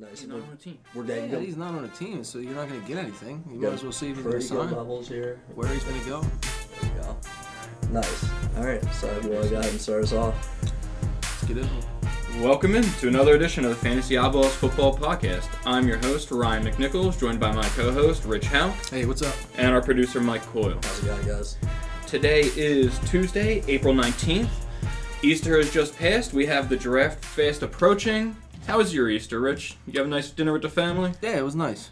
Nice. He's not on the team. We're Yeah, getting he's not on a team, so you're not going to get anything. You Yeah. might as well see if he's going pretty to good sign. levels here. Where he's going to go. There you go. Nice. All right. So you want to go ahead and start us off? Let's get into it. Welcome in to another edition of the Fantasy Eyeballs Football Podcast. I'm your host, Ryan McNichols, joined by my co host, Rich Howe, Hey, what's up? and our producer, Mike Coyle. How's it going, guys? Today is Tuesday, April 19th. Easter has just passed. We have the draft fast approaching. How was your Easter, Rich? You have a nice dinner with the family? Yeah, it was nice.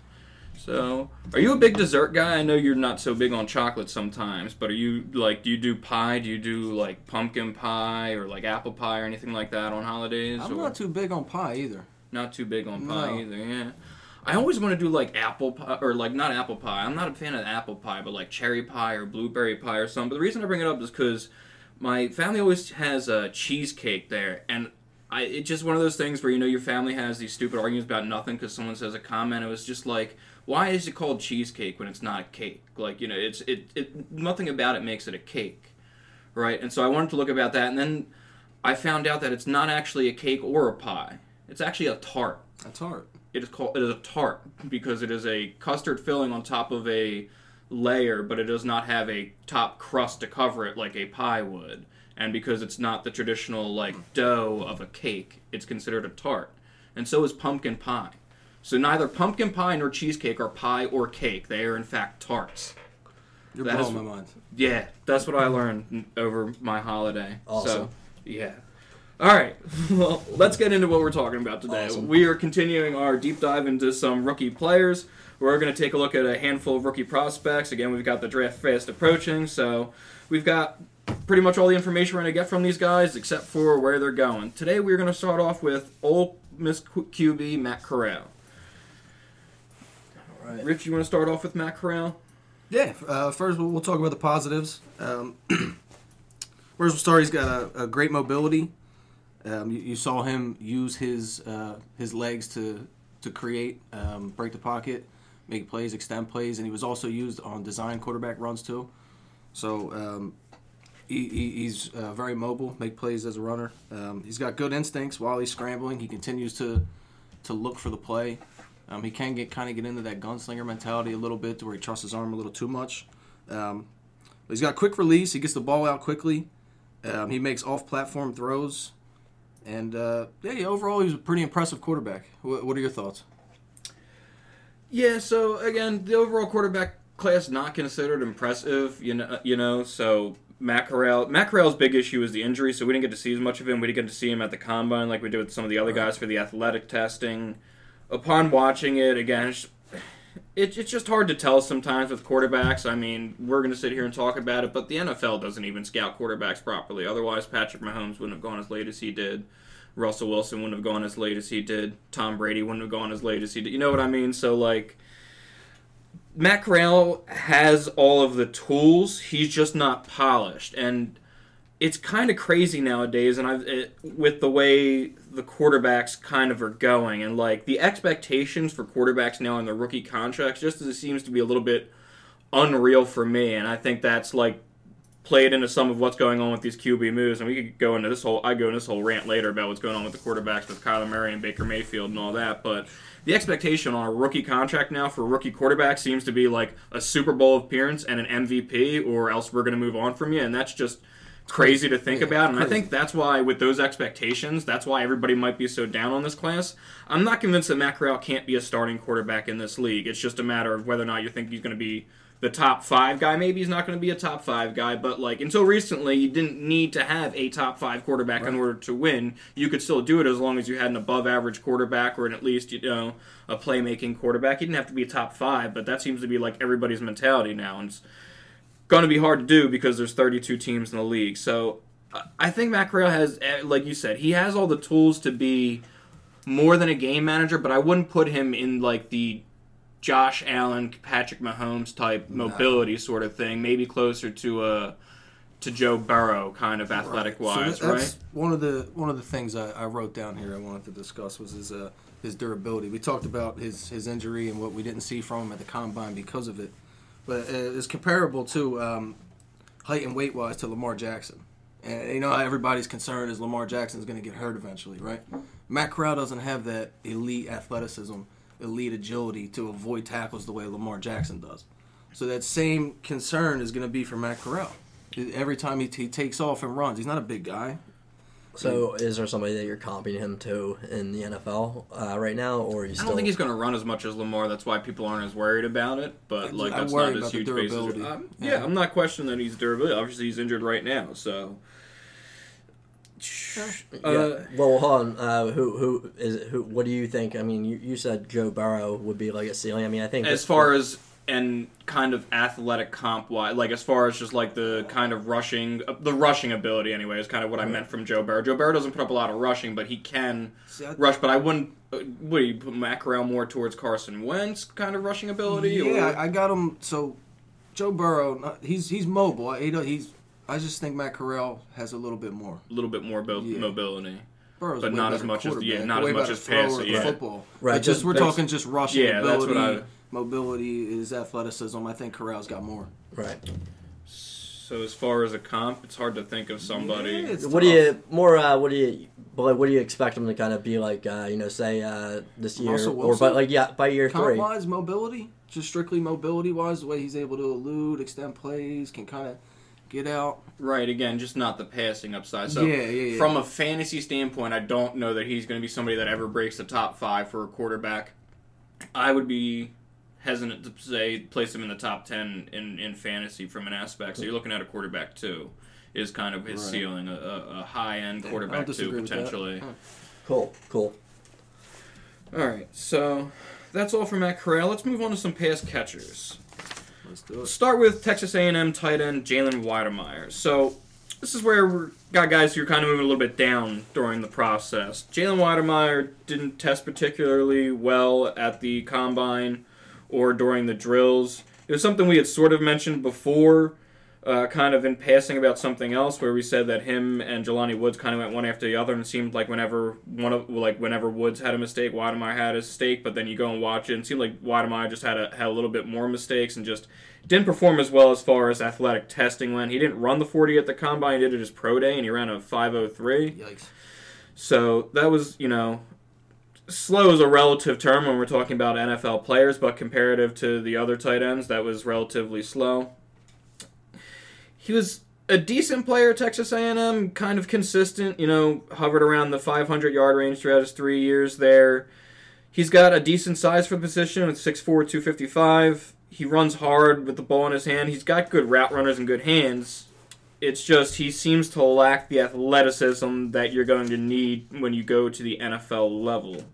So, are you a big dessert guy? I know you're not so big on chocolate sometimes, but are you like, do you do pie? Do you do like pumpkin pie or like apple pie or anything like that on holidays? I'm or not too big on pie either. not too big on pie No. either, yeah. I always want to do like apple pie, or like not apple pie. I'm not a fan of apple pie, but like cherry pie or blueberry pie or something. But the reason I bring it up is because my family always has a cheesecake there, and I it's just one of those things where you know your family has these stupid arguments about nothing because someone says a comment. It was just like, why is it called cheesecake when it's not a cake? Like you know, it's it, it nothing about it makes it a cake, right? And so I wanted to look about that, and then I found out that it's not actually a cake or a pie. It's actually a tart A tart. it is called it is a tart because it is a custard filling on top of a layer, but it does not have a top crust to cover it like a pie would. And because it's not the traditional like hmm. dough of a cake, it's considered a tart. And so is pumpkin pie. So neither pumpkin pie nor cheesecake are pie or cake. They are in fact tarts. You're That blowing is- my mind. Yeah, that's what I learned over my holiday. Awesome. So, yeah. All right. Well, let's get into what we're talking about today. Awesome. We are continuing our deep dive into some rookie players. We're going to take a look at a handful of rookie prospects. Again, we've got the draft fast approaching, so we've got pretty much all the information we're going to get from these guys except for where they're going. Today, we're going to start off with Ole Miss QB Matt Corral. All right. Rich, you want to start off with Matt Corral? Yeah, uh, first we'll, we'll talk about the positives. Um, first we'll start. He's got a, a great mobility. Um, you, you saw him use his uh, his legs to to create, um, break the pocket, make plays, extend plays, and he was also used on design quarterback runs too. So um, he, he, he's uh, very mobile, make plays as a runner. Um, he's got good instincts while he's scrambling. He continues to to look for the play. Um, he can get kind of get into that gunslinger mentality a little bit, to where he trusts his arm a little too much. Um, he's got quick release. He gets the ball out quickly. Um, he makes off-platform throws, and uh, yeah, yeah, overall he's a pretty impressive quarterback. What, what are your thoughts? Yeah, so again, the overall quarterback class not considered impressive, you know, you know, so Matt Corral's big issue is the injury, so we didn't get to see as much of him. We didn't get to see him at the combine like we did with some of the other guys for the athletic testing. Upon watching it, again, it's, it, it's just hard to tell sometimes with quarterbacks. I mean, we're going to sit here and talk about it, but the NFL doesn't even scout quarterbacks properly. Otherwise, Patrick Mahomes wouldn't have gone as late as he did. Russell Wilson wouldn't have gone as late as he did. Tom Brady wouldn't have gone as late as he did. You know what I mean? So, like, Matt Corral has all of the tools. He's just not polished, and it's kind of crazy nowadays. And I've it, with the way the quarterbacks kind of are going, and like the expectations for quarterbacks now in the rookie contracts, just as it seems to be a little bit unreal for me. And I think that's like played into some of what's going on with these QB moves. And we could go into this whole I go into this whole rant later about what's going on with the quarterbacks with Kyler Murray and Baker Mayfield and all that, but the expectation on a rookie contract now for a rookie quarterback seems to be like a Super Bowl appearance and an MVP, or else we're going to move on from you, and that's just crazy to think Yeah, about. And I think that's why, with those expectations, that's why everybody might be so down on this class. I'm not convinced that Matt Corral can't be a starting quarterback in this league. It's just a matter of whether or not you think he's going to be the top five guy. Maybe he's not going to be a top five guy, but like until recently, you didn't need to have a top five quarterback in order to win. You could still do it as long as you had an above average quarterback or an at least you know a playmaking quarterback. You didn't have to be a top five, but that seems to be like everybody's mentality now, and it's going to be hard to do because there's 32 teams in the league. So I- I think Matt Corral has, eh, like you said, he has all the tools to be more than a game manager, but I wouldn't put him in like the Josh Allen, Patrick Mahomes type mobility sort of thing. Maybe closer to a to Joe Burrow kind of athletic wise, So right? one of the one of the things I, I wrote down here. I wanted to discuss was his uh, his durability. We talked about his his injury and what we didn't see from him at the combine because of it, but uh, it's comparable to um, height and weight wise to Lamar Jackson. And you know everybody's concerned is Lamar Jackson's going to get hurt eventually, right? Matt Corral doesn't have that elite athleticism, elite agility to avoid tackles the way Lamar Jackson does. So that same concern is going to be for Matt Corral. Every time he, he takes off and runs, he's not a big guy. So, is there somebody that you're comping him to in the NFL uh, right now, or you I don't think he's going to run as much as Lamar. That's why people aren't as worried about it. But like I that's worry not about his huge basis. durability. Um, yeah, Yeah. I'm not questioning that he's durable. Obviously, he's injured right now. So. Yeah. Uh, well, hold on. Uh, who who is it, who? What do you think? I mean, you, you said Joe Burrow would be like a ceiling. I mean, I think as far as and kind of athletic comp wise, like as far as just like the kind of rushing, uh, the rushing ability anyway is kind of what I meant from Joe Burrow. Joe Burrow doesn't put up a lot of rushing, but he can See, I- rush. But I wouldn't. Uh, would you put Matt Corral more towards Carson Wentz kind of rushing ability? Yeah, or? I, I got him. So Joe Burrow, he's he's mobile. He, don't- he's. I just think Matt Corral has a little bit more. a little bit more bo- Yeah. mobility. Burrow's But not as much as- yeah, not way as much as thrower passing, yeah. football. Right, But just we're talking just rushing Yeah, that's what ability, I- mobility is athleticism. I think Corral's got more. right. So as far as a comp, it's hard to think of somebody. Yeah, it's What do you more? Uh, what do you? But what do you expect him to kind of be like? Uh, you know, say uh, this year, or but like yeah, by year Comp three. wise, mobility, just strictly mobility wise, the way he's able to elude, extend plays, can kind of get out. Right, again, just not the passing upside. So, Yeah, yeah, yeah. from a fantasy standpoint, I don't know that he's going to be somebody that ever breaks the top five for a quarterback. I would be hesitant to say place him in the top ten in, in fantasy from an aspect. So you're looking at a quarterback too, is kind of his Right. ceiling, a, a, a high end quarterback don't two disagree with that. potentially. Huh. Cool, cool. All right, so that's all for Matt Corral. Let's move on to some pass catchers. Let's do it. start with Texas A&M tight end Jalen Wydermyer. So this is where we got guys who are kind of moving a little bit down during the process. Jalen Wydermyer didn't test particularly well at the combine or during the drills. It was something we had sort of mentioned before, uh, kind of in passing about something else, where we said that him and Jelani Woods kind of went one after the other, and seemed like whenever one of like whenever Woods had a mistake, Wydermyer had a mistake. But then you go and watch it, and it seemed like Wydermyer just had a had a little bit more mistakes and just didn't perform as well as far as athletic testing went. He didn't run the 40 at the combine. He did it his pro day, and he ran a 503. Yikes. So that was, you know, slow is a relative term when we're talking about NFL players, but comparative to the other tight ends, that was relatively slow. He was a decent player at Texas A&M, kind of consistent, you know, hovered around the 500 yard range throughout his three years there. He's got a decent size for the position with 6'4", 255. He runs hard with the ball in his hand. He's got good route runners and good hands. It's just he seems to lack the athleticism that you're going to need when you go to the NFL level.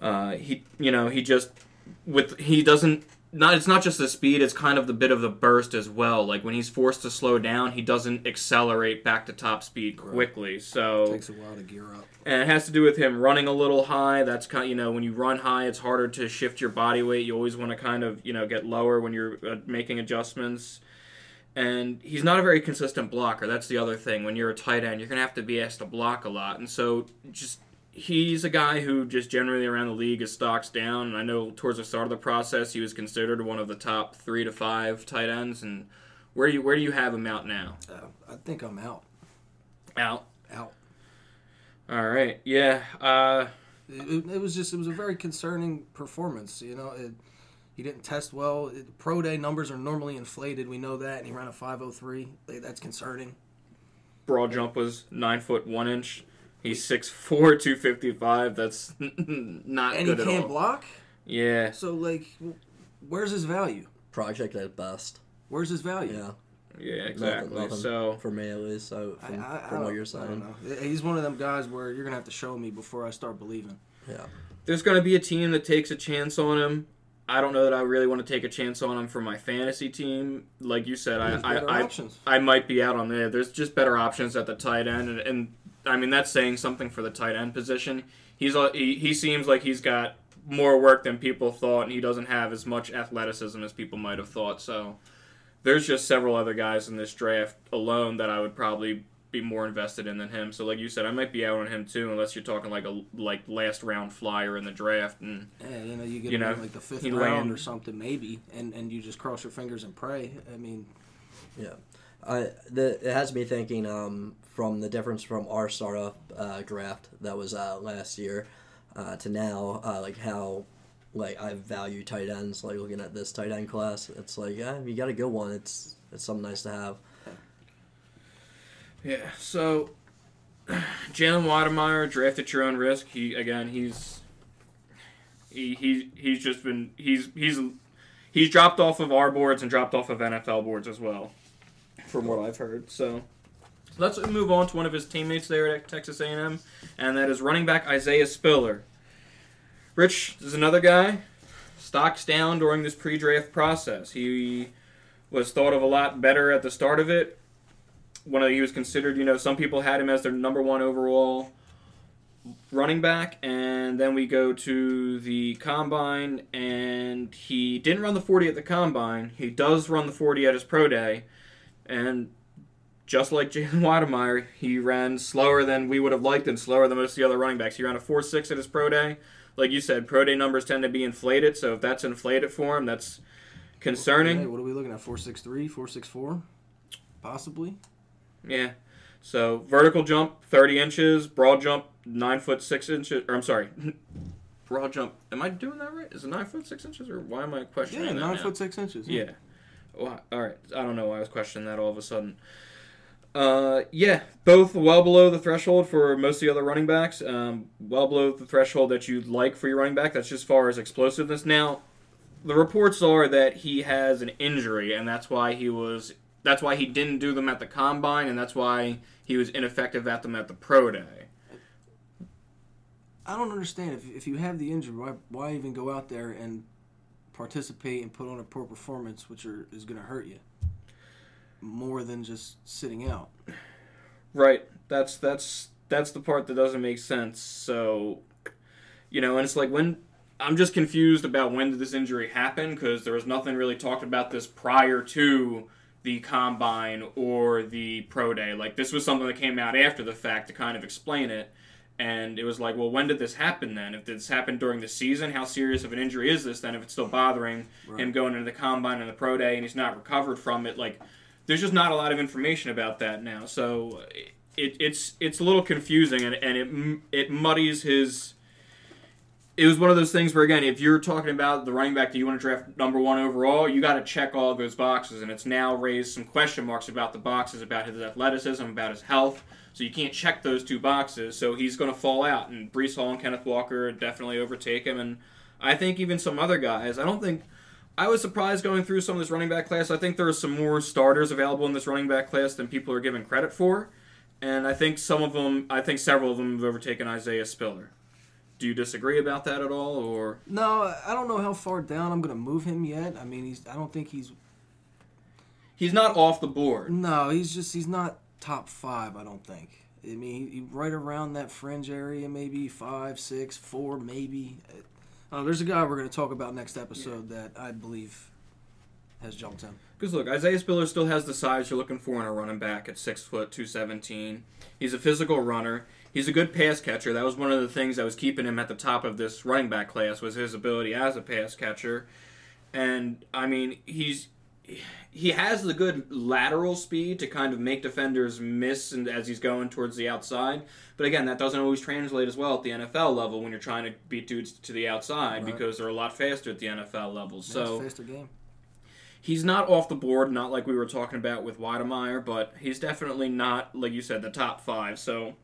Uh, he, you know, he just with he doesn't not. It's not just the speed; it's kind of the bit of the burst as well. Like when he's forced to slow down, he doesn't accelerate back to top speed quickly. So Takes a while to gear up. and it has to do with him running a little high. That's kind, you know, when you run high, it's harder to shift your body weight. You always want to kind of, you know, get lower when you're uh, making adjustments. And he's not a very consistent blocker. That's the other thing. When you're a tight end, you're gonna have to be asked to block a lot. And so, just he's a guy who just generally around the league is stocks down. And I know towards the start of the process, he was considered one of the top three to five tight ends. And where do you where do you have him out now? Uh, I think I'm out. Out. Out. All right. Yeah. Uh, It, it- it was just it was a very concerning performance. You know, it, he didn't test well. It, pro day numbers are normally inflated. We know that, and he ran a 503. That's concerning. broad jump was nine foot one inch. He's six four, two fifty five. That's not good. And good he at can't all. block. Yeah, So like, where's his value? Project at best. Where's his value? Yeah, yeah, Nothing- exactly. nothing So for me at least. So I, from, I, I from what you're I saying, don't know. He's one of them guys where you're gonna have to show me before I start believing. yeah. there's going to be a team that takes a chance on him. I don't know that I really want to take a chance on him for my fantasy team. Like you said, I There's better I, I. I might be out on there. There's just better options at the tight end, and, and I mean that's saying something for the tight end position. He's he, he seems like he's got more work than people thought, and he doesn't have as much athleticism as people might have thought. So there's just several other guys in this draft alone that I would probably be more invested in than him. So like you said, I might be out on him too, unless you're talking like a like last round flyer in the draft. And Yeah, you know, you get You him in know, like the fifth round land- or something, maybe, and and you just cross your fingers and pray. I mean, Yeah. I the it has me thinking um, from the difference from our startup uh, draft that was uh, last year uh, to now, uh, like how like I value tight ends. Like looking at this tight end class, it's like yeah, you got a good one. It's it's something nice to have. Yeah. So Jalen Wydermyer drafted at your own risk. He again, he's he, he he's just been he's he's he's dropped off of our boards and dropped off of NFL boards as well, from what I've heard. So let's move on to one of his teammates there at Texas A&M, and that is running back Isaiah Spiller. Rich is another guy. Stocks down during this pre-draft process. He was thought of a lot better at the start of it. When he was considered, you know, some people had him as their number one overall running back, and then we go to the combine, and he didn't run the 40 at the combine. He does run the 40 at his pro day, and just like Jalen Wydermyer, he ran slower than we would have liked and slower than most of the other running backs. He ran a 4.6 at his pro day. Like you said, pro day numbers tend to be inflated, so if that's inflated for him, that's concerning. Hey, what are we looking at? 463, 464? Possibly. Yeah. So vertical jump, 30 inches. Broad jump, 9 foot 6 inches. Or I'm sorry. broad jump. Am I doing that right? Is it 9 foot 6 inches? Or why am I questioning that? Yeah, that 9 now? foot 6 inches. Yeah. Well, all right. I don't know why I was questioning that all of a sudden. Uh, yeah, both well below the threshold for most of the other running backs. Um, well below the threshold that you'd like for your running back. That's just as far as explosiveness. Now, the reports are that he has an injury, and that's why he was. That's why he didn't do them at the combine, and that's why he was ineffective at them at the pro day. I don't understand. If, if you have the injury, why, why even go out there and participate and put on a poor performance, which are, is going to hurt you more than just sitting out? Right. That's that's that's the part that doesn't make sense. So, you know, and it's like when I'm just confused about when did this injury happen because there was nothing really talked about this prior to the combine or the pro day. Like this was something that came out after the fact to kind of explain it. And it was like, well, when did this happen then? If this happened during the season, how serious of an injury is this then? If it's still bothering Right. him going into the combine and the pro day and he's not recovered from it, like there's just not a lot of information about that now. So it, it's it's a little confusing and, and it it muddies his. It was one of those things where again, if you're talking about the running back that you want to draft number one overall, you got to check all those boxes, and it's now raised some question marks about the boxes, about his athleticism, about his health. So you can't check those two boxes. So he's going to fall out, and Breece Hall and Kenneth Walker definitely overtake him, and I think even some other guys. I don't think I was surprised going through some of this running back class. I think there are some more starters available in this running back class than people are given credit for. And I think some of them, I think several of them have overtaken Isaiah Spiller. Do you disagree about that at all, or No, I don't know how far down I'm going to move him yet. I mean, he's. I don't think he's. he's not off the board? No, he's just. He's not top five. I don't think. I mean, he, right around that fringe area, maybe five, six, four, maybe. Uh, there's a guy we're going to talk about next episode that I believe has jumped him. Because look, Isaiah Spiller still has the size you're looking for in a running back at six foot two seventeen. He's a physical runner. He's a good pass catcher. That was one of the things that was keeping him at the top of this running back class was his ability as a pass catcher. And I mean, he's he has the good lateral speed to kind of make defenders miss and as he's going towards the outside. But again, that doesn't always translate as well at the NFL level when you're trying to beat dudes to the outside Right. because they're a lot faster at the NFL level. Yeah, So it's a faster game. he's not off the board, not like we were talking about with Wydermyer, but he's definitely not, like you said, the top five. So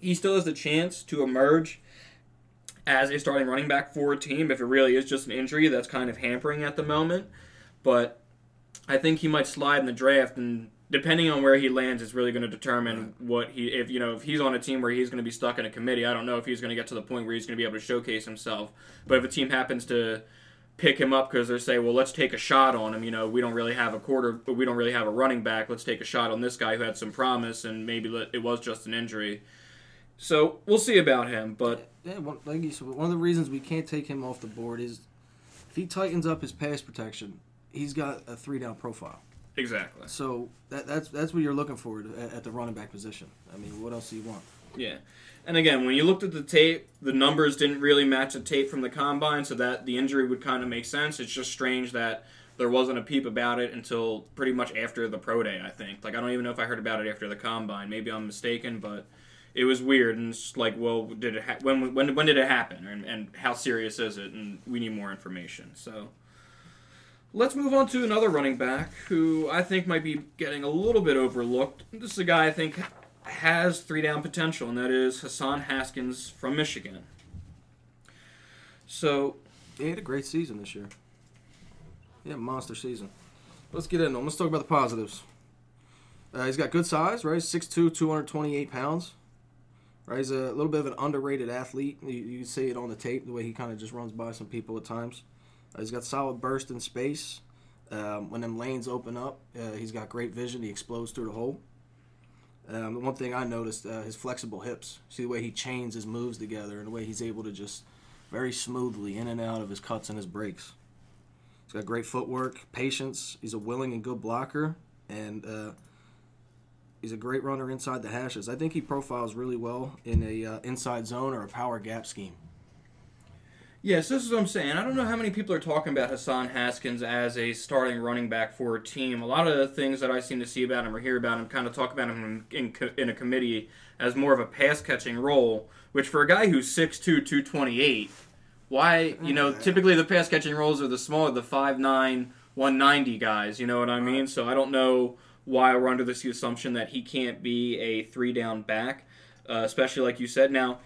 he still has the chance to emerge as a starting running back for a team if it really is just an injury that's kind of hampering at the moment. But I think he might slide in the draft, and depending on where he lands, is really going to determine what he if you know if he's on a team where he's going to be stuck in a committee. I don't know if he's going to get to the point where he's going to be able to showcase himself. But if a team happens to pick him up because they say, well, let's take a shot on him. You know, we don't really have a quarter, but we don't really have a running back. Let's take a shot on this guy who had some promise, and maybe it was just an injury. So we'll see about him, but Yeah, one, like you said, one of the reasons we can't take him off the board is if he tightens up his pass protection, he's got a three down profile. exactly, So that, that's that's what you're looking for at, at the running back position. I mean, what else do you want? yeah. And again, when you looked at the tape, the numbers didn't really match the tape from the combine, so that the injury would kind of make sense. It's just strange that there wasn't a peep about it until pretty much after the pro day. I think. Like I don't even know if I heard about it after the combine. Maybe I'm mistaken, but it was weird and it's like, well, did it ha- when when when did it happen and and how serious is it? And we need more information. So. Let's move on to another running back who I think might be getting a little bit overlooked. This is a guy I think has three down potential, and that is Hassan Haskins from Michigan. So, He had a great season this year. Yeah, monster season. Let's get into him. Let's talk about the positives. Uh, he's got good size, right? 6'2", 228 pounds. Right, he's a little bit of an underrated athlete. You, you see it on the tape, the way he kind of just runs by some people at times. Uh, he's got solid burst in space. Um, when them lanes open up, uh, he's got great vision. He explodes through the hole. Um, the one thing I noticed, uh, his flexible hips. See the way he chains his moves together and the way he's able to just very smoothly in and out of his cuts and his breaks. He's got great footwork, patience. He's a willing and good blocker, and uh, he's a great runner inside the hashes. I think he profiles really well in a uh, inside zone or a power gap scheme. Yes, this is what I'm saying. I don't know how many people are talking about Hassan Haskins as a starting running back for a team. A lot of the things that I seem to see about him or hear about him kind of talk about him in, in, in a committee as more of a pass catching role, which for a guy who's 6'2, 228, why, you know, typically the pass catching roles are the smaller, the 5'9, 190 guys, you know what I mean? So I don't know why we're under this assumption that he can't be a three down back, uh, especially like you said. Now,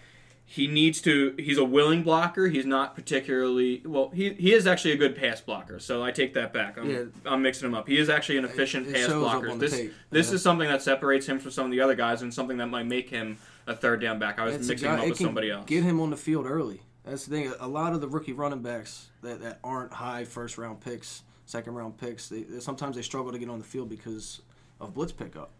he needs to, he's a willing blocker. He's not particularly, well, he, he is actually a good pass blocker, so I take that back. I'm, Yeah. I'm mixing him up. He is actually an efficient it pass blocker. This, tape. this Yeah. is something that separates him from some of the other guys and something that might make him a third down back. I was mixing guy- him up it with somebody else. Get him on the field early. That's the thing. A lot of the rookie running backs that, that aren't high first round picks, second round picks, they, they- sometimes they struggle to get on the field because of blitz pickup.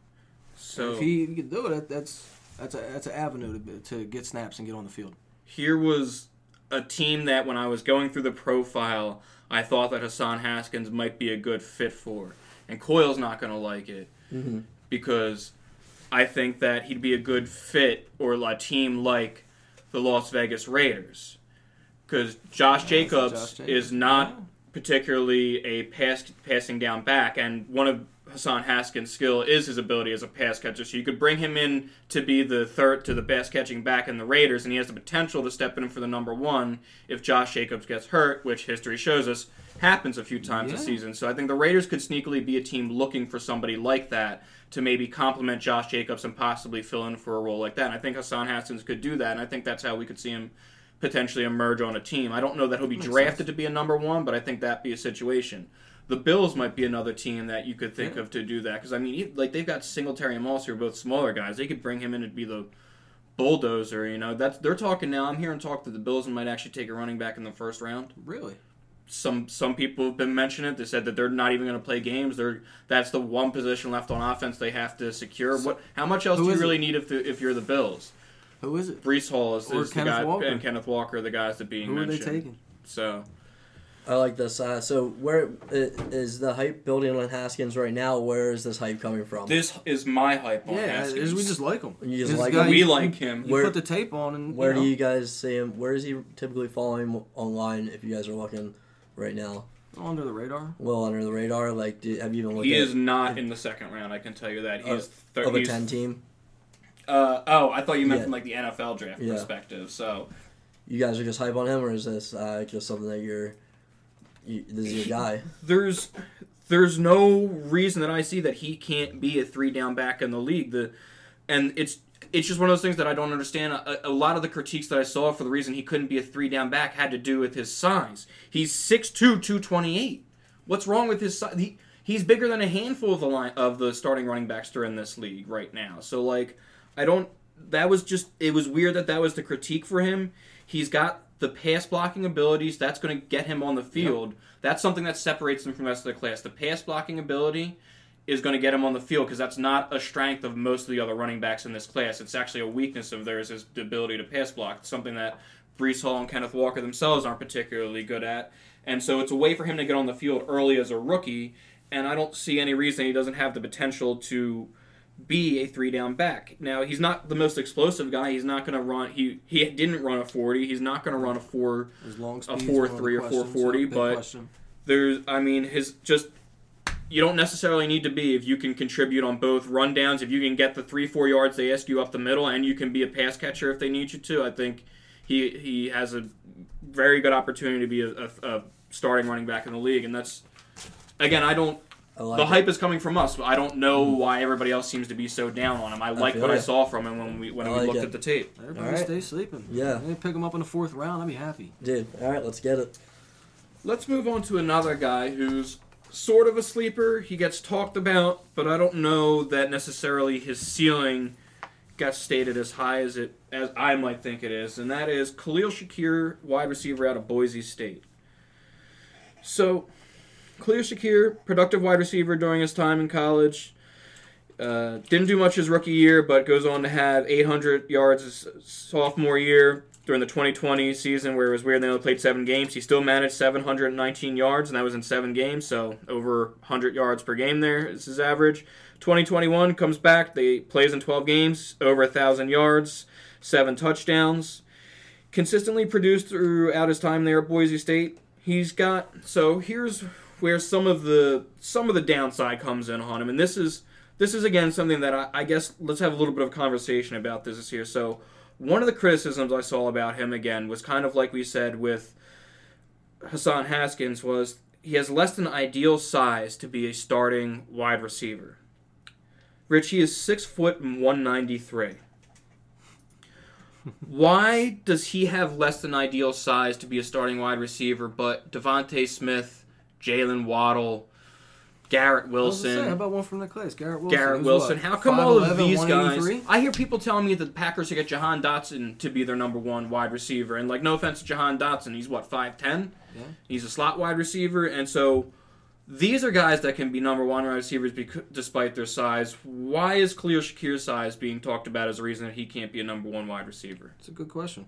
so if he can do it, that's that's a that's an avenue to, to get snaps and get on the field. here was a team that when I was going through the profile, I thought that Hassan Haskins might be a good fit for. And Coyle's not going to like it mm-hmm. because I think that he'd be a good fit or a team like the Las Vegas Raiders. Because Josh Jacobs Josh Jacobs, is not yeah. particularly a pass passing down back, and one of Hassan Haskins' skill is his ability as a pass catcher. So you could bring him in to be the third to the pass catching back in the Raiders, and he has the potential to step in for the number one if Josh Jacobs gets hurt, which history shows us happens a few times Yeah. a season. So I think the Raiders could sneakily be a team looking for somebody like that to maybe complement Josh Jacobs and possibly fill in for a role like that. And I think Hassan Haskins could do that, and I think that's how we could see him potentially emerge on a team. I don't know that he'll be Makes drafted sense. to be a number one, but I think that'd be a situation. The Bills might be another team that you could think Yeah. of to do that because I mean, like they've got Singletary and Moss, who are both smaller guys. They could bring him in and be the bulldozer. You know, that's they're talking now. I'm hearing talk that the Bills might actually take a running back in the first round. Really? Some some people have been mentioning it. They said that they're not even going to play games. They're that's the one position left on offense they have to secure. So- what? How much else do you really need if the, if you're the Bills? Who is it? Breece Hall is, is the guy, Walker. and Kenneth Walker are the guys that being Who are they mentioned. taking? So I like this. Uh, so where is the hype building on Haskins right now? Where is this hype coming from? this is my hype on Yeah, Haskins. we just like him. You just This like guy, him? we you- like him. You Where- put the tape on and where you know, do you guys see him? Where is he typically following online? If you guys are looking right now, under the radar. well under the radar. Like, do, have you even looked He at is not in the second round. I can tell you that. He's thir- of a ten team? Uh, oh, I thought you meant Yeah. from like the NFL draft Yeah. perspective. So You guys are just hype on him, or is this uh, just something that you're? This is your guy. there's there's no reason that I see that he can't be a three down back in the league. The and it's it's just one of those things that I don't understand. A, a lot of the critiques that I saw for the reason he couldn't be a three down back had to do with his size. He's 6'2", 228. What's wrong with his size? He, he's bigger than a handful of the line of the starting running backs in this league right now. So like, I don't. That was just it was weird that that was the critique for him. He's got the pass blocking abilities. That's going to get him on the field. That's something that separates him from the rest of the class. The pass blocking ability is going to get him on the field because that's not a strength of most of the other running backs in this class. It's actually a weakness of theirs is the ability to pass block. It's something that Breece Hall and Kenneth Walker themselves aren't particularly good at. And so it's a way for him to get on the field early as a rookie. And I don't see any reason he doesn't have the potential to be a three down back. Now he's not the most explosive guy. He's not going to run. He he didn't run a forty. He's not going to run a four A speed's 4.3 one of the or questions, 4.40, but- question. There's, I mean, his just you don't necessarily need to be if you can contribute on both rundowns. If you can get the three four yards they ask you up the middle, and you can be a pass catcher if they need you to. I think he he has a very good opportunity to be a, a, a starting running back in the league, and that's again I don't. I like the it. hype is coming from us, but I don't know mm. why everybody else seems to be so down on him. I like feel what I saw from him when we when I we looked it. at the tape. Everybody All right. stay sleeping. Yeah. They pick him up in the fourth round. I'd be happy. Dude, all right, let's get it. Let's move on to another guy who's sort of a sleeper. He gets talked about, but I don't know that necessarily his ceiling gets stated as high as it as I might think it is, and that is Khalil Shakir, wide receiver out of Boise State. So, Khalil Shakir, productive wide receiver during his time in college. Uh, didn't do much his rookie year, but goes on to have 800 yards his sophomore year during the 2020 season, where it was weird they only played seven games. He still managed 719 yards, and that was in seven games, so over 100 yards per game there is his average. 2021 comes back, they plays in 12 games, over 1,000 yards, seven touchdowns. Consistently produced throughout his time there at Boise State. He's got so here's where some of the some of the downside comes in on him, and this is this is again something that I, I guess let's have a little bit of conversation about this here. So one of the criticisms I saw about him again was kind of like we said with Hassan Haskins was he has less than ideal size to be a starting wide receiver. Rich, he is six foot and one ninety three. Why does he have less than ideal size to be a starting wide receiver, but DeVonta Smith, Jaylen Waddle, Garrett Wilson. say, how about one from the class? Garrett Wilson. Garrett Wilson? what, How come all of these guys? I hear people telling me that the Packers should get Jahan Dotson to be their number one wide receiver, and like, no offense to Jahan Dotson, he's what five ten. Yeah. He's a slot wide receiver, and so these are guys that can be number one wide receivers bec- despite their size. Why is Khalil Shakir's size being talked about as a reason that he can't be a number one wide receiver? It's a good question.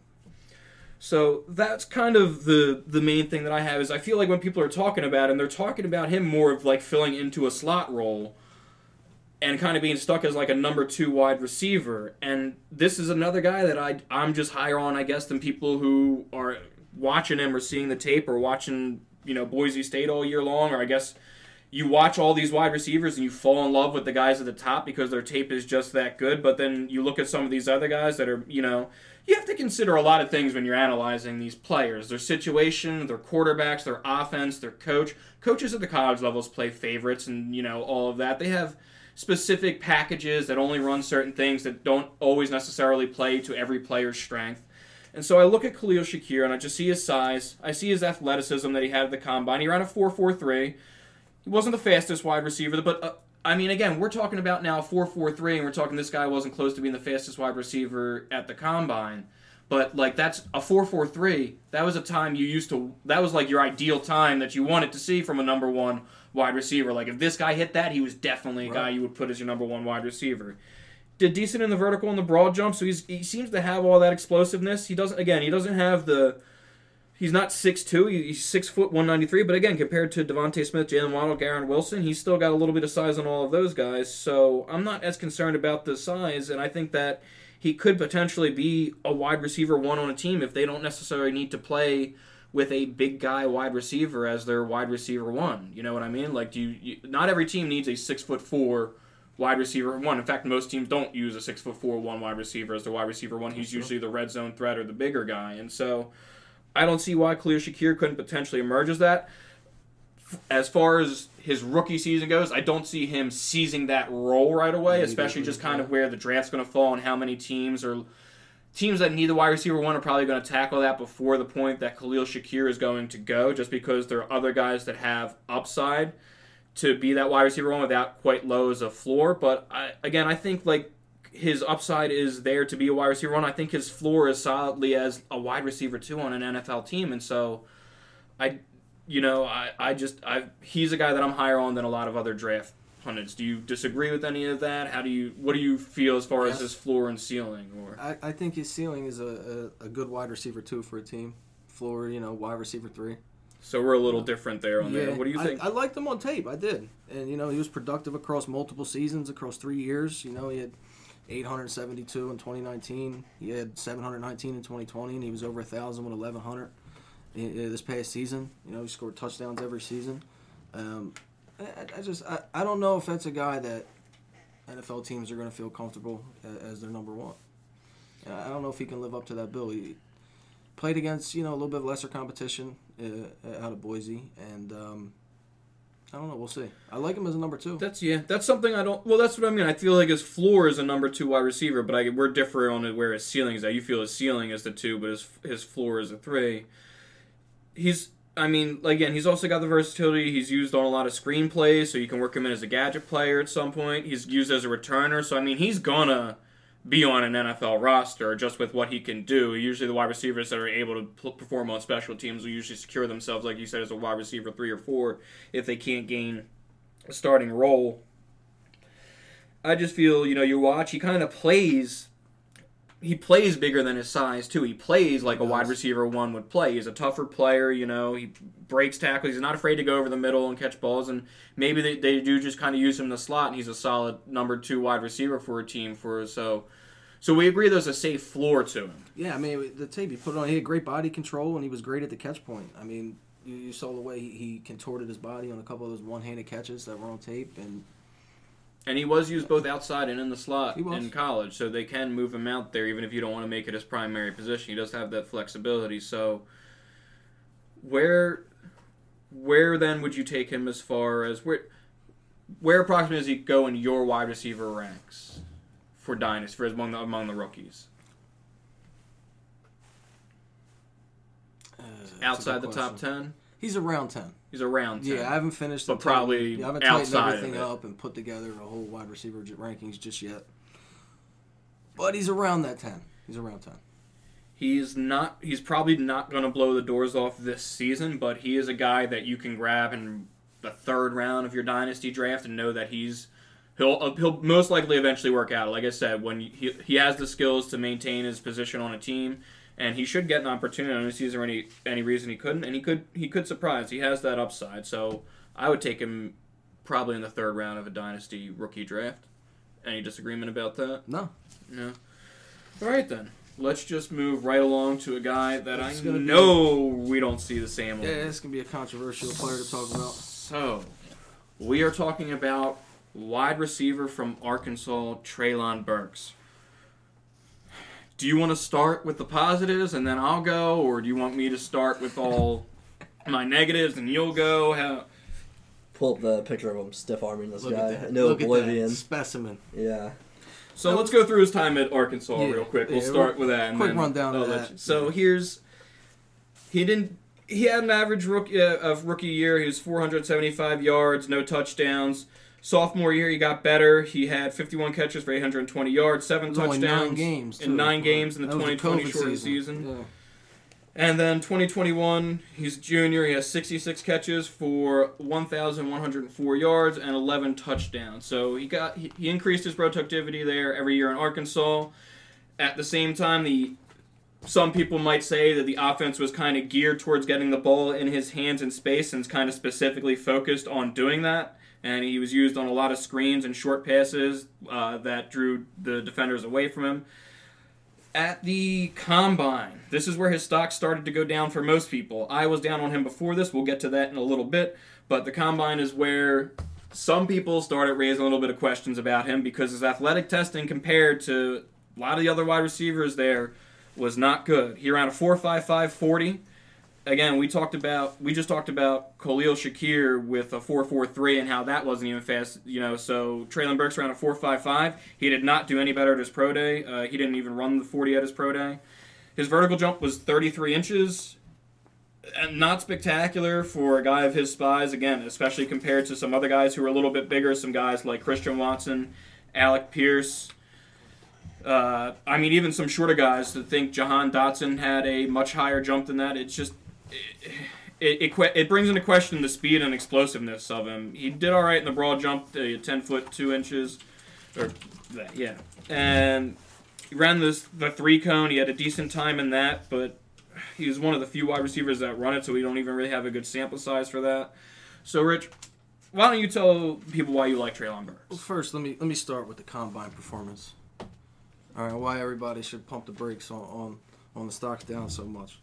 So that's kind of the the main thing that I have is I feel like when people are talking about him, they're talking about him more of like filling into a slot role and kind of being stuck as like a number two wide receiver. And this is another guy that I I'm just higher on, I guess, than people who are watching him or seeing the tape or watching you know Boise State all year long, or I guess you watch all these wide receivers and you fall in love with the guys at the top because their tape is just that good. But then you look at some of these other guys that are, you know, you have to consider a lot of things when you're analyzing these players their situation, their quarterbacks, their offense, their coach. Coaches at the college levels play favorites and, you know, all of that. They have specific packages that only run certain things that don't always necessarily play to every player's strength. And so I look at Khalil Shakir and I just see his size. I see his athleticism that he had at the combine. He ran a 4.43. He wasn't the fastest wide receiver, but uh, I mean, again, we're talking about now 4.43, and we're talking this guy wasn't close to being the fastest wide receiver at the combine. But like that's a 4.43. That was a time you used to. That was like your ideal time that you wanted to see from a number one wide receiver. Like if this guy hit that, he was definitely a guy you would put as your number one wide receiver did decent in the vertical and the broad jump, so he's he seems to have all that explosiveness. He doesn't again, he doesn't have the he's not 6'2", he- he's six foot one ninety three, but again, compared to DeVonta Smith, Jaylen Waddle, Garrett Wilson, he's still got a little bit of size on all of those guys. So I'm not as concerned about the size, and I think that he could potentially be a wide receiver one on a team if they don't necessarily need to play with a big guy wide receiver as their wide receiver one. You know what I mean? Like, do you, you not every team needs a six foot four wide receiver one. In fact, most teams don't use a six foot four one wide receiver as their wide receiver one. He's usually the red zone threat or the bigger guy, and so I don't see why Khalil Shakir couldn't potentially emerge as that. As far as his rookie season goes, I don't see him seizing that role right away, especially just kind of where the draft's going to fall and how many teams are teams that need the wide receiver one are probably going to tackle that before the point that Khalil Shakir is going to go, just because there are other guys that have upside to be that wide receiver one without quite low as a floor. But I, again, I think like his upside is there to be a wide receiver one. I think his floor is solidly as a wide receiver two on an NFL team, and so I, you know, I, I just I he's a guy that I'm higher on than a lot of other draft pundits. Do you disagree with any of that? How do you what do you feel as far as his floor and ceiling? Or I, I think his ceiling is a, a, a good wide receiver two for a team. Floor, you know, wide receiver three. so we're a little different there on there. What do you I- think? I, liked him on tape. I did, and you know he was productive across multiple seasons, across three years. You know he had 872 in 2019. He had 719 in 2020, and he was over a thousand with 1100. i- i- this past season. You know, he scored touchdowns every season. Um, I, I- just I, I don't know if that's a guy that NFL teams are going to feel comfortable as their number one. I don't know if he can live up to that bill. He played against you know a little bit lesser competition uh, out of Boise, and um, I don't know. We'll see. I like him as a number two. That's yeah. That's something I don't. Well, that's what I mean. I feel like his floor is a number two wide receiver, but I we're different on where his ceiling is at. You feel his ceiling is the two, but his his floor is a three. He's. I mean, again, he's also got the versatility. He's used on a lot of screenplays, so you can work him in as a gadget player at some point. He's used as a returner, so I mean, he's gonna be on an NFL roster just with what he can do. Usually, the wide receivers that are able to p- perform on special teams will usually secure themselves, like you said, as a wide receiver three or four if they can't gain a starting role. I just feel, you know, you watch, he kind of plays. He plays bigger than his size too. He plays like a wide receiver one would play. He's a tougher player, you know. He breaks tackles. He's not afraid to go over the middle and catch balls. And maybe they, they do just kind of use him in the slot, and he's a solid number two wide receiver for a team. For so, so we agree there's a safe floor to him. Yeah, I mean the tape he put on. He had great body control and he was great at the catch point. I mean, you, you saw the way he, he contorted his body on a couple of those one-handed catches that were on tape, and And he was used both outside and in the slot in college, so they can move him out there even if you don't want to make it his primary position. He does have that flexibility. So where where then would you take him as far as where where approximately does he go in your wide receiver ranks for Dynasty for among the among the rookies? uh, Outside the top question. ten? He's around ten. He's around ten. Yeah, I haven't finished, the But probably yeah, I haven't tightened outside everything up and put together a whole wide receiver rankings just yet. But he's around that ten. He's around ten. He's not. He's probably not going to blow the doors off this season, but he is a guy that you can grab in the third round of your dynasty draft and know that he's he'll uh, he'll most likely eventually work out. Like I said, when he he has the skills to maintain his position on a team, and he should get an opportunity. I don't see there any any reason he couldn't, and he could he could surprise. He has that upside, so I would take him probably in the third round of a dynasty rookie draft. Any disagreement about that? No, No. All right then. Let's just move right along to a guy that It's I gonna be- know we don't see the same. yeah, this can be a controversial player to talk about. So, we are talking about wide receiver from Arkansas, Treylon Burks. Do you want to start with the positives and then I'll go, or do you want me to start with all my negatives and you'll go? How? Pull up the picture of him stiff arming this Look guy. at that. No Look at oblivion. that specimen. Yeah. So let's go through his time at Arkansas Yeah, real quick. We'll yeah, start with that. And quick then rundown of that. you- So here's he didn't. He had an average rookie uh, of rookie year. He was 475 yards, no touchdowns. Sophomore year, he got better. He had 51 catches for 820 yards, seven It was only touchdowns nine games in nine games in the That was 2020 COVID shortened season. Yeah. And then 2021, he's junior. He has 66 catches for 1,104 yards and 11 touchdowns. So he got he, he increased his productivity there every year in Arkansas. At the same time, the some people might say that the offense was kind of geared towards getting the ball in his hands in space and is kind of specifically focused on doing that. And he was used on a lot of screens and short passes uh, that drew the defenders away from him at the combine. This is where his stock started to go down for most people. I was down on him before this. We'll get to that in a little bit. But the combine is where some people started raising a little bit of questions about him because his athletic testing compared to a lot of the other wide receivers there was not good. He ran a 4.55 40. Again, we talked about we just talked about Khalil Shakir with a 4.43 and how that wasn't even fast, you know. So Treylon Burks ran a 4.55. He did not do any better at his pro day. Uh, he didn't even run the 40 at his pro day. His vertical jump was 33 inches. And not spectacular for a guy of his size, again, especially compared to some other guys who are a little bit bigger. Some guys like Christian Watson, Alec Pierce. Uh, I mean, even some shorter guys that think Jahan Dotson had a much higher jump than that. It's just it, it, it, brings into question the speed and explosiveness of him. He did all right in the broad jump, uh, ten foot two inches, or yeah, and he ran this the three cone. He had a decent time in that, but he was one of the few wide receivers that run it, so we don't even really have a good sample size for that. So, Rich, why don't you tell people why you like Treylon Burks? Well, first, let me let me start with the combine performance. All right, why everybody should pump the brakes on on, on the stocks down so much.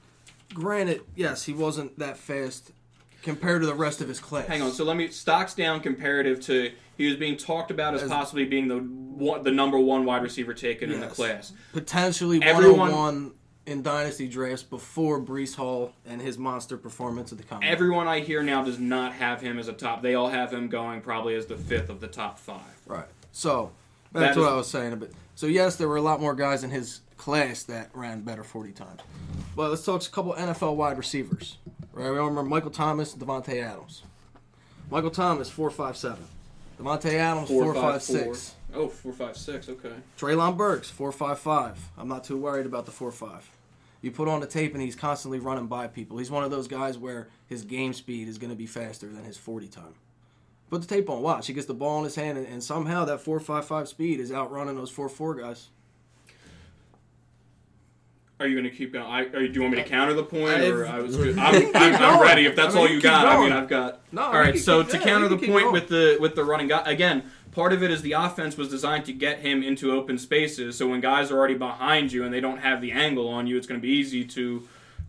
Granted, yes, he wasn't that fast compared to the rest of his class. Hang on. So let me stocks down comparative to he was being talked about as, As- possibly being the one, the number one wide receiver taken in the class. Potentially Everyone- 101 in dynasty drafts before Breece Hall and his monster performance at the combine. Everyone I hear now does not have him as a top. They all have him going probably as the fifth of the top five. Right. So That that's what is- I was saying. But so yes, there were a lot more guys in his class that ran better 40 times. But let's talk a couple NFL wide receivers. Right. We all remember Michael Thomas, Davante Adams. Michael Thomas four five seven. Davante Adams four five six. Oh, four five six. Okay. Treylon Burks four five five. I'm not too worried about the four five. You put on the tape and he's constantly running by people. He's one of those guys where his game speed is going to be faster than his 40 time. Put the tape on. Watch. He gets the ball in his hand, and, and somehow that 4.55 speed is outrunning those 4.4 guys. Are you going to keep going? I, are you, do you want me to counter the point, I've- or I was? Good. I'm, I'm, I'm ready. If that's I mean, all you keep got, I mean. I've got. No, all we right. can So keep- to yeah, counter the point going. with the with the running guy again, part of it is the offense was designed to get him into open spaces. So when guys are already behind you and they don't have the angle on you, it's going to be easy to,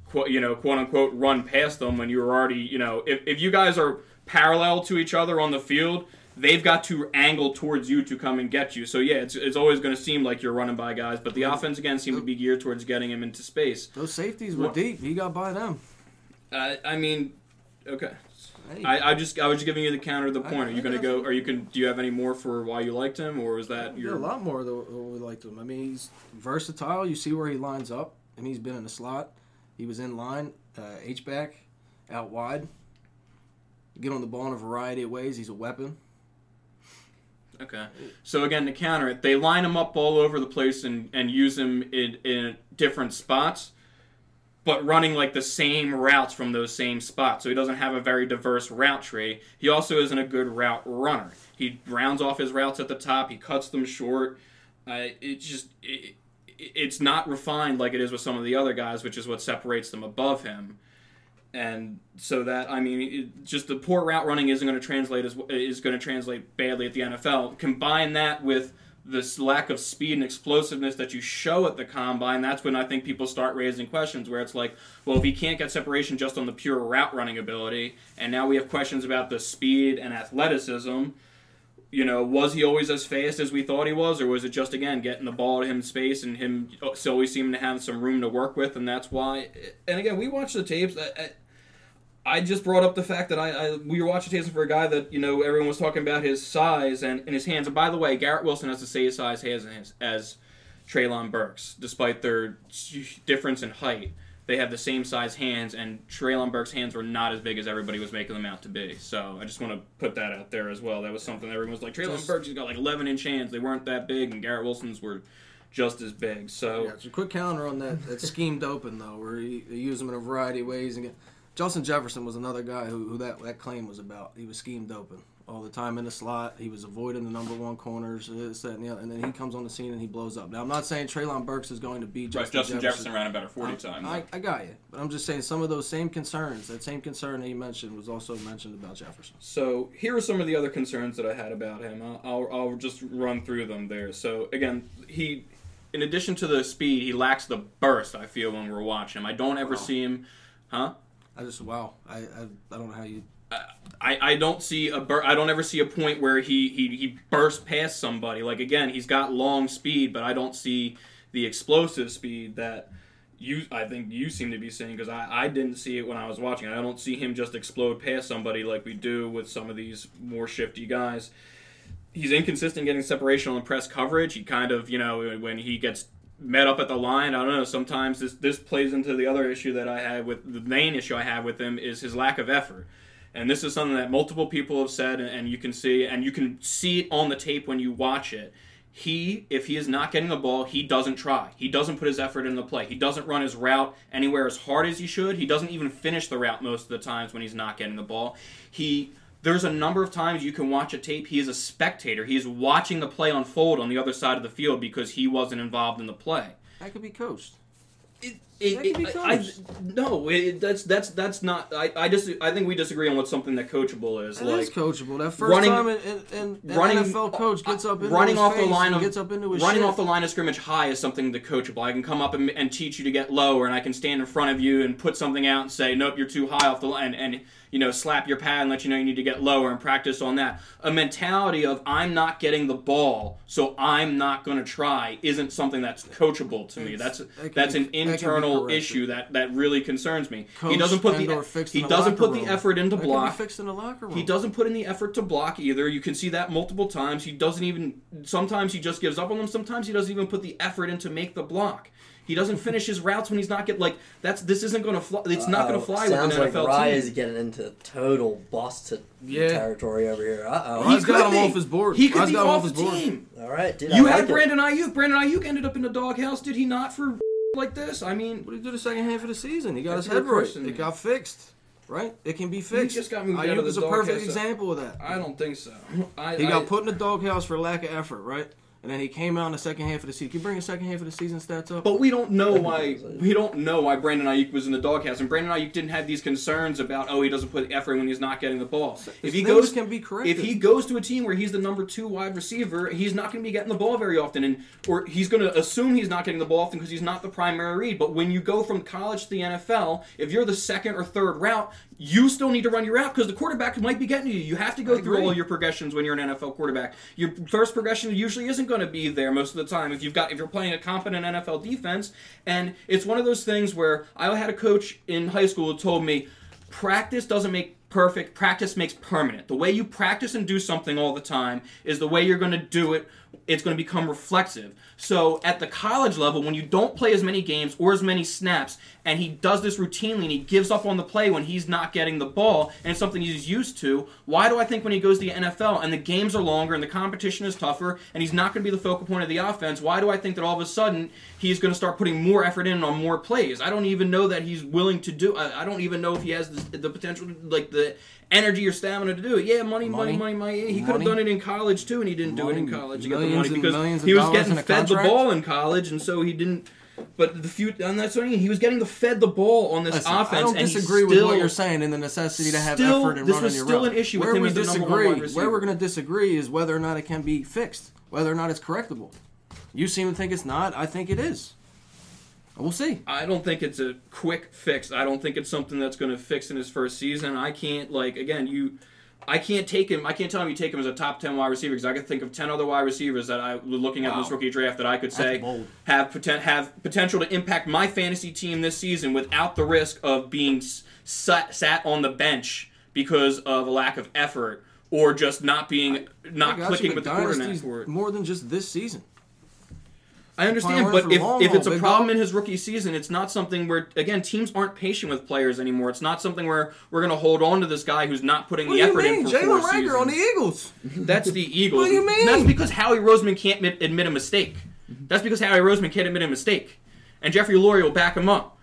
quote, you know, quote unquote, run past them when you're already, you know, if if you guys are parallel to each other on the field. They've got to angle towards you to come and get you. So yeah, it's, it's always going to seem like you're running by guys, but the offense again seemed to be geared towards getting him into space. Those safeties were What- deep. He got by them. Uh, I mean, okay. Hey, I, I just I was just giving you the counter to the I- point. Are you gonna go? you. Are you can? Do you have any more for why you liked him, or is that yeah, your? a lot more than what we liked him. I mean, he's versatile. You see where he lines up. I mean, he's been in the slot. He was in line, uh, H back, out wide. Get on the ball in a variety of ways. He's a weapon. Okay. So again, to counter it, they line him up all over the place and and use him in in different spots, but running like the same routes from those same spots. So he doesn't have a very diverse route tree. He also isn't a good route runner. He rounds off his routes at the top. He cuts them short. Uh, it just it, it's not refined like it is with some of the other guys, which is what separates them above him. And so that I mean, it, just the poor route running isn't going to translate as is going to translate badly at the NFL. Combine that with this lack of speed and explosiveness that you show at the combine, that's when I think people start raising questions where it's like, well, if he can't get separation just on the pure route running ability, and now we have questions about the speed and athleticism, you know, was he always as fast as we thought he was, or was it just again getting the ball to him in space and him uh, always seeming to have some room to work with, and that's why. And again, we watch the tapes. I, I, just brought up the fact that I, I we were watching tapes for a guy that you know everyone was talking about his size and, and his hands. And by the way, Garrett Wilson has the same size hands as, as Treylon Burks, despite their difference in height. They have the same size hands, and Treylon Burks' hands were not as big as everybody was making them out to be. So I just want to put that out there as well. That was something everyone was like, Treylon Just- Burks has got like 11 inch hands. They weren't that big, and Garrett Wilson's were just as big. So Yeah, it's a quick counter on that, that schemed open though, where he, they use him in a variety of ways. And get, Justin Jefferson was another guy who, who that, that claim was about. He was schemed open all the time in the slot. He was avoiding the number one corners, this, that, and the other. And then he comes on the scene and he blows up. Now I'm not saying Treylon Burks is going to be right, Justin, Justin Jefferson ran a better 40 time. I, I got you, but I'm just saying some of those same concerns, that same concern that you mentioned, was also mentioned about Jefferson. So here are some of the other concerns that I had about him. I'll, I'll, I'll just run through them there. So again, he, in addition to the speed, he lacks the burst. I feel when we're watching him, I don't ever Wow. see him, huh? I just wow, I I, I don't know how you. I, I don't see a bur- I don't ever see a point where he, he he bursts past somebody. Like again, he's got long speed, but I don't see the explosive speed that you I think you seem to be seeing because I, I didn't see it when I was watching. I don't see him just explode past somebody like we do with some of these more shifty guys. He's inconsistent getting separation on press coverage. He kind of you know when he gets met up at the line. I don't know. Sometimes this this plays into the other issue that I had with the main issue I have with him is his lack of effort. And this is something that multiple people have said, and you can see, and you can see it on the tape when you watch it. He, if he is not getting the ball, he doesn't try. He doesn't put his effort in the play. He doesn't run his route anywhere as hard as he should. He doesn't even finish the route most of the times when he's not getting the ball. He there's a number of times you can watch a tape. He is a spectator. He is watching the play unfold on the other side of the field because he wasn't involved in the play. That could be coached. It, That it- I, no, it, that's that's that's not. I I just I think we disagree on what something that coachable is. It like is coachable. That first running- time an, an, an, an running- NFL coach gets up into running off the line of gets up into his running shit. off the line of scrimmage high is something that coachable. I can come up and, and teach you to get lower, and I can stand in front of you and put something out and say, "Nope, you're too high off the line," and you know, slap your pad and let you know you need to get lower and practice on that. A mentality of "I'm not getting the ball, so I'm not going to try" isn't something that's coachable to me. That's that that's an that can be internal corrected. issue that that really concerns me. he doesn't put the he doesn't locker put the effort into That block. Can be fixed in the locker room. He doesn't put in the effort to block either. You can see that multiple times. He doesn't even. Sometimes he just gives up on them. Sometimes he doesn't even put the effort in to make the block. He doesn't finish his routes when he's not get like that's. This isn't going to fly. It's not going to fly Sounds with an NFL like NFL Rye team. is getting into total busted Yeah. territory over here. Uh oh. He's got could him be. off his board. He could Rye's be got him off off the his board. team. All right, dude. You I had like. Brandon Aiyuk. Brandon Aiyuk ended up in the doghouse. Did he not for like this? I mean, What did he do the second half of the season? He got his head right. It got fixed. Right? It can be fixed. He just got moved out of the is a perfect example of that. I don't think so. I, He I- got put in the doghouse for lack of effort, right? And then he came out in the second half of the season. Can you bring the second half of the season stats up? But we don't know why we don't know why Brandon Aiyuk was in the doghouse, and Brandon Aiyuk didn't have these concerns about oh he doesn't put the effort when he's not getting the ball. If he goes can be corrected. if he goes to a team where he's the number two wide receiver, he's not going to be getting the ball very often, and or he's going to assume he's not getting the ball often because he's not the primary read. But when you go from college to the NFL, if you're the second or third route, you still need to run your route because the quarterback might be getting you. You have to go I through agree. all your progressions when you're an NFL quarterback. Your first progression usually isn't going to be there most of the time if you've got if you're playing a competent NFL defense. And it's one of those things where I had a coach in high school who told me practice doesn't make perfect practice makes permanent the way you practice and do something all the time is the way you're going to do it it's going to become reflexive. So at the college level when you don't play as many games or as many snaps and he does this routinely and he gives up on the play when he's not getting the ball and it's something he's used to why do i think when he goes to the nfl and the games are longer and the competition is tougher and he's not going to be the focal point of the offense why do i think that all of a sudden he's going to start putting more effort in on more plays? I don't even know that he's willing to do i, I don't even know if he has the, the potential like the energy or stamina to do it yeah money money money Money. money, he could have done it in college too and he didn't do it in Money. college to get the money because millions he was getting in fed the ball in college and so he didn't but the few and that's what I mean. He was getting the fed the ball on this Listen, offense. I don't and he disagree with what you're saying and the necessity to have still- effort and this run was on your still route. an issue with where we as the number one disagree, where we're going to disagree is whether or not it can be fixed, whether or not it's correctable. You seem to think it's not. I think it is. We'll see. I don't think it's a quick fix. I don't think it's something that's going to fix in his first season. I can't like again you. I can't take him. I can't tell him you take him as a top ten wide receiver because I could think of ten other wide receivers that I looking at in this rookie draft that I could say have poten- have potential to impact my fantasy team this season without the risk of being s- sat, sat on the bench because of a lack of effort or just not being not I got you, clicking with the quarterback Dynasty's for it. more than just this season. I understand, but if, if it's a problem in his rookie season, it's not something where again teams aren't patient with players anymore. It's not something where we're going to hold on to this guy who's not putting What the effort mean? in for Jalen four Reagor on the. Eagles. That's the Eagles. What do you mean? That's because Howie Roseman can't admit, admit a mistake. That's because Howie Roseman can't admit a mistake, and Jeffrey Lurie will back him up.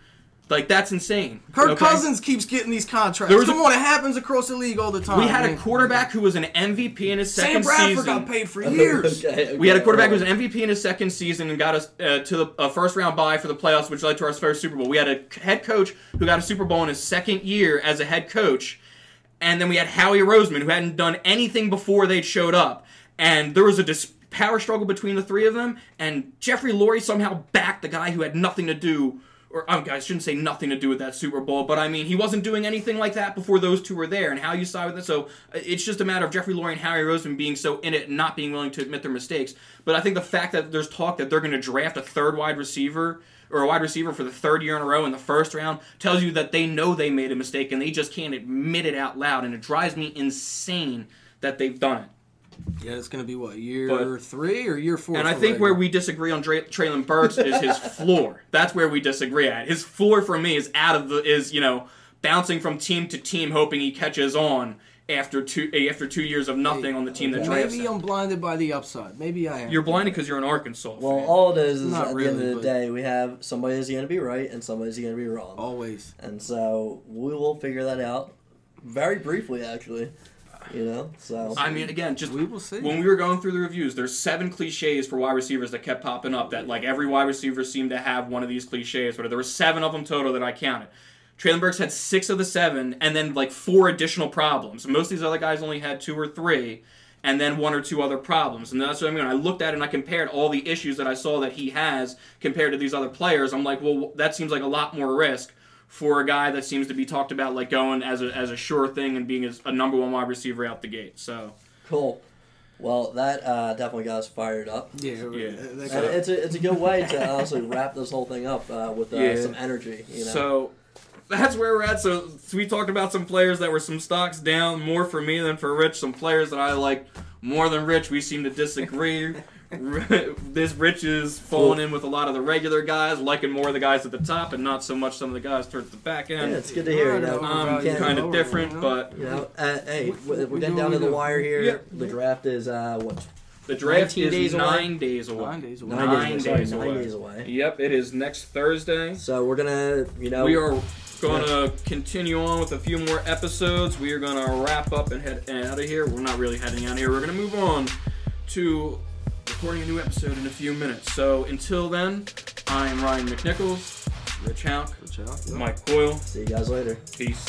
Like that's insane. Her okay? Cousins keeps getting these contracts. There was a- Come on, it happens across the league all the time. We had a quarterback who was an MVP in his second Sam second Bradford season. got paid for years. Okay, We had a okay, quarterback who was an MVP in his second season and got us uh, to the a first round bye for the playoffs, which led to our first Super Bowl. We had a head coach who got a Super Bowl in his second year as a head coach, and then we had Howie Roseman who hadn't done anything before they showed up, and there was a dis- power struggle between the three of them, and Jeffrey Lurie somehow backed the guy who had nothing to do. Or um, I shouldn't say nothing to do with that Super Bowl, but I mean he wasn't doing anything like that before those two were there, and how you side with it. So uh, it's just a matter of Jeffrey Lurie and Howie Roseman being so in it and not being willing to admit their mistakes. But I think the fact that there's talk that they're going to draft a third wide receiver or a wide receiver for the third year in a row in the first round tells you that they know they made a mistake and they just can't admit it out loud, and it drives me insane that they've done it. Yeah, it's going to be what year But- three or year four? And I think Reagor? where we disagree on Dra- Treylon Burks is his floor. That's where we disagree at. His floor for me is out of the is you know bouncing from team to team, hoping he catches on after two after two years of nothing on the team that drafts maybe. I'm blinded by the upside. Maybe I am. You're blinded because you're an Arkansas Well, fan. all it is is Not at the end really, of the day, we have somebody's going to be right and somebody's going to be wrong. always. And so we will figure that out very briefly, actually. You know, so I mean, again, just We will see. when we were going through the reviews, there's seven cliches for wide receivers that kept popping up. That like every wide receiver seemed to have one of these cliches. Whatever. There were seven of them total that I counted. Treylon Burks had six of the seven, and then like four additional problems. Most of these other guys only had two or three, and then one or two other problems. And that's what I mean. I looked at it and I compared all the issues that I saw that he has compared to these other players. I'm like, well, that seems like a lot more risk for a guy that seems to be talked about like going as a, as a sure thing and being a, a number one wide receiver out the gate. So cool. Well, that uh, definitely got us fired up. yeah, Yeah. that And kinda- it's a it's a good way to honestly wrap this whole thing up uh, with uh, Yeah. some energy. You know, So that's where we're at. So, so we talked about some players that were some stocks down more for me than for Rich. Some players that I like more than Rich. We seem to disagree. this Rich is falling in with a lot of the regular guys, liking more of the guys at the top, and not so much some of the guys towards the back end. yeah, end. it's good to hear. You know, Right, um, you kind of different, you know? but You know, uh, hey, We- we're, we we're getting down to the wire here. Yep. The draft is uh, what the draft is days away? nine days away. nine days away. nine, Nine days, sorry, nine away. days away. Yep, it is next Thursday. So we're gonna, you know, We are going to continue on with a few more episodes. We are going to wrap up and head out of here. We're not really heading out of here. We're going to move on to recording a new episode in a few minutes. So until then, I'm Ryan McNichols, Rich Good job. Mike Coyle. see you guys later. Peace.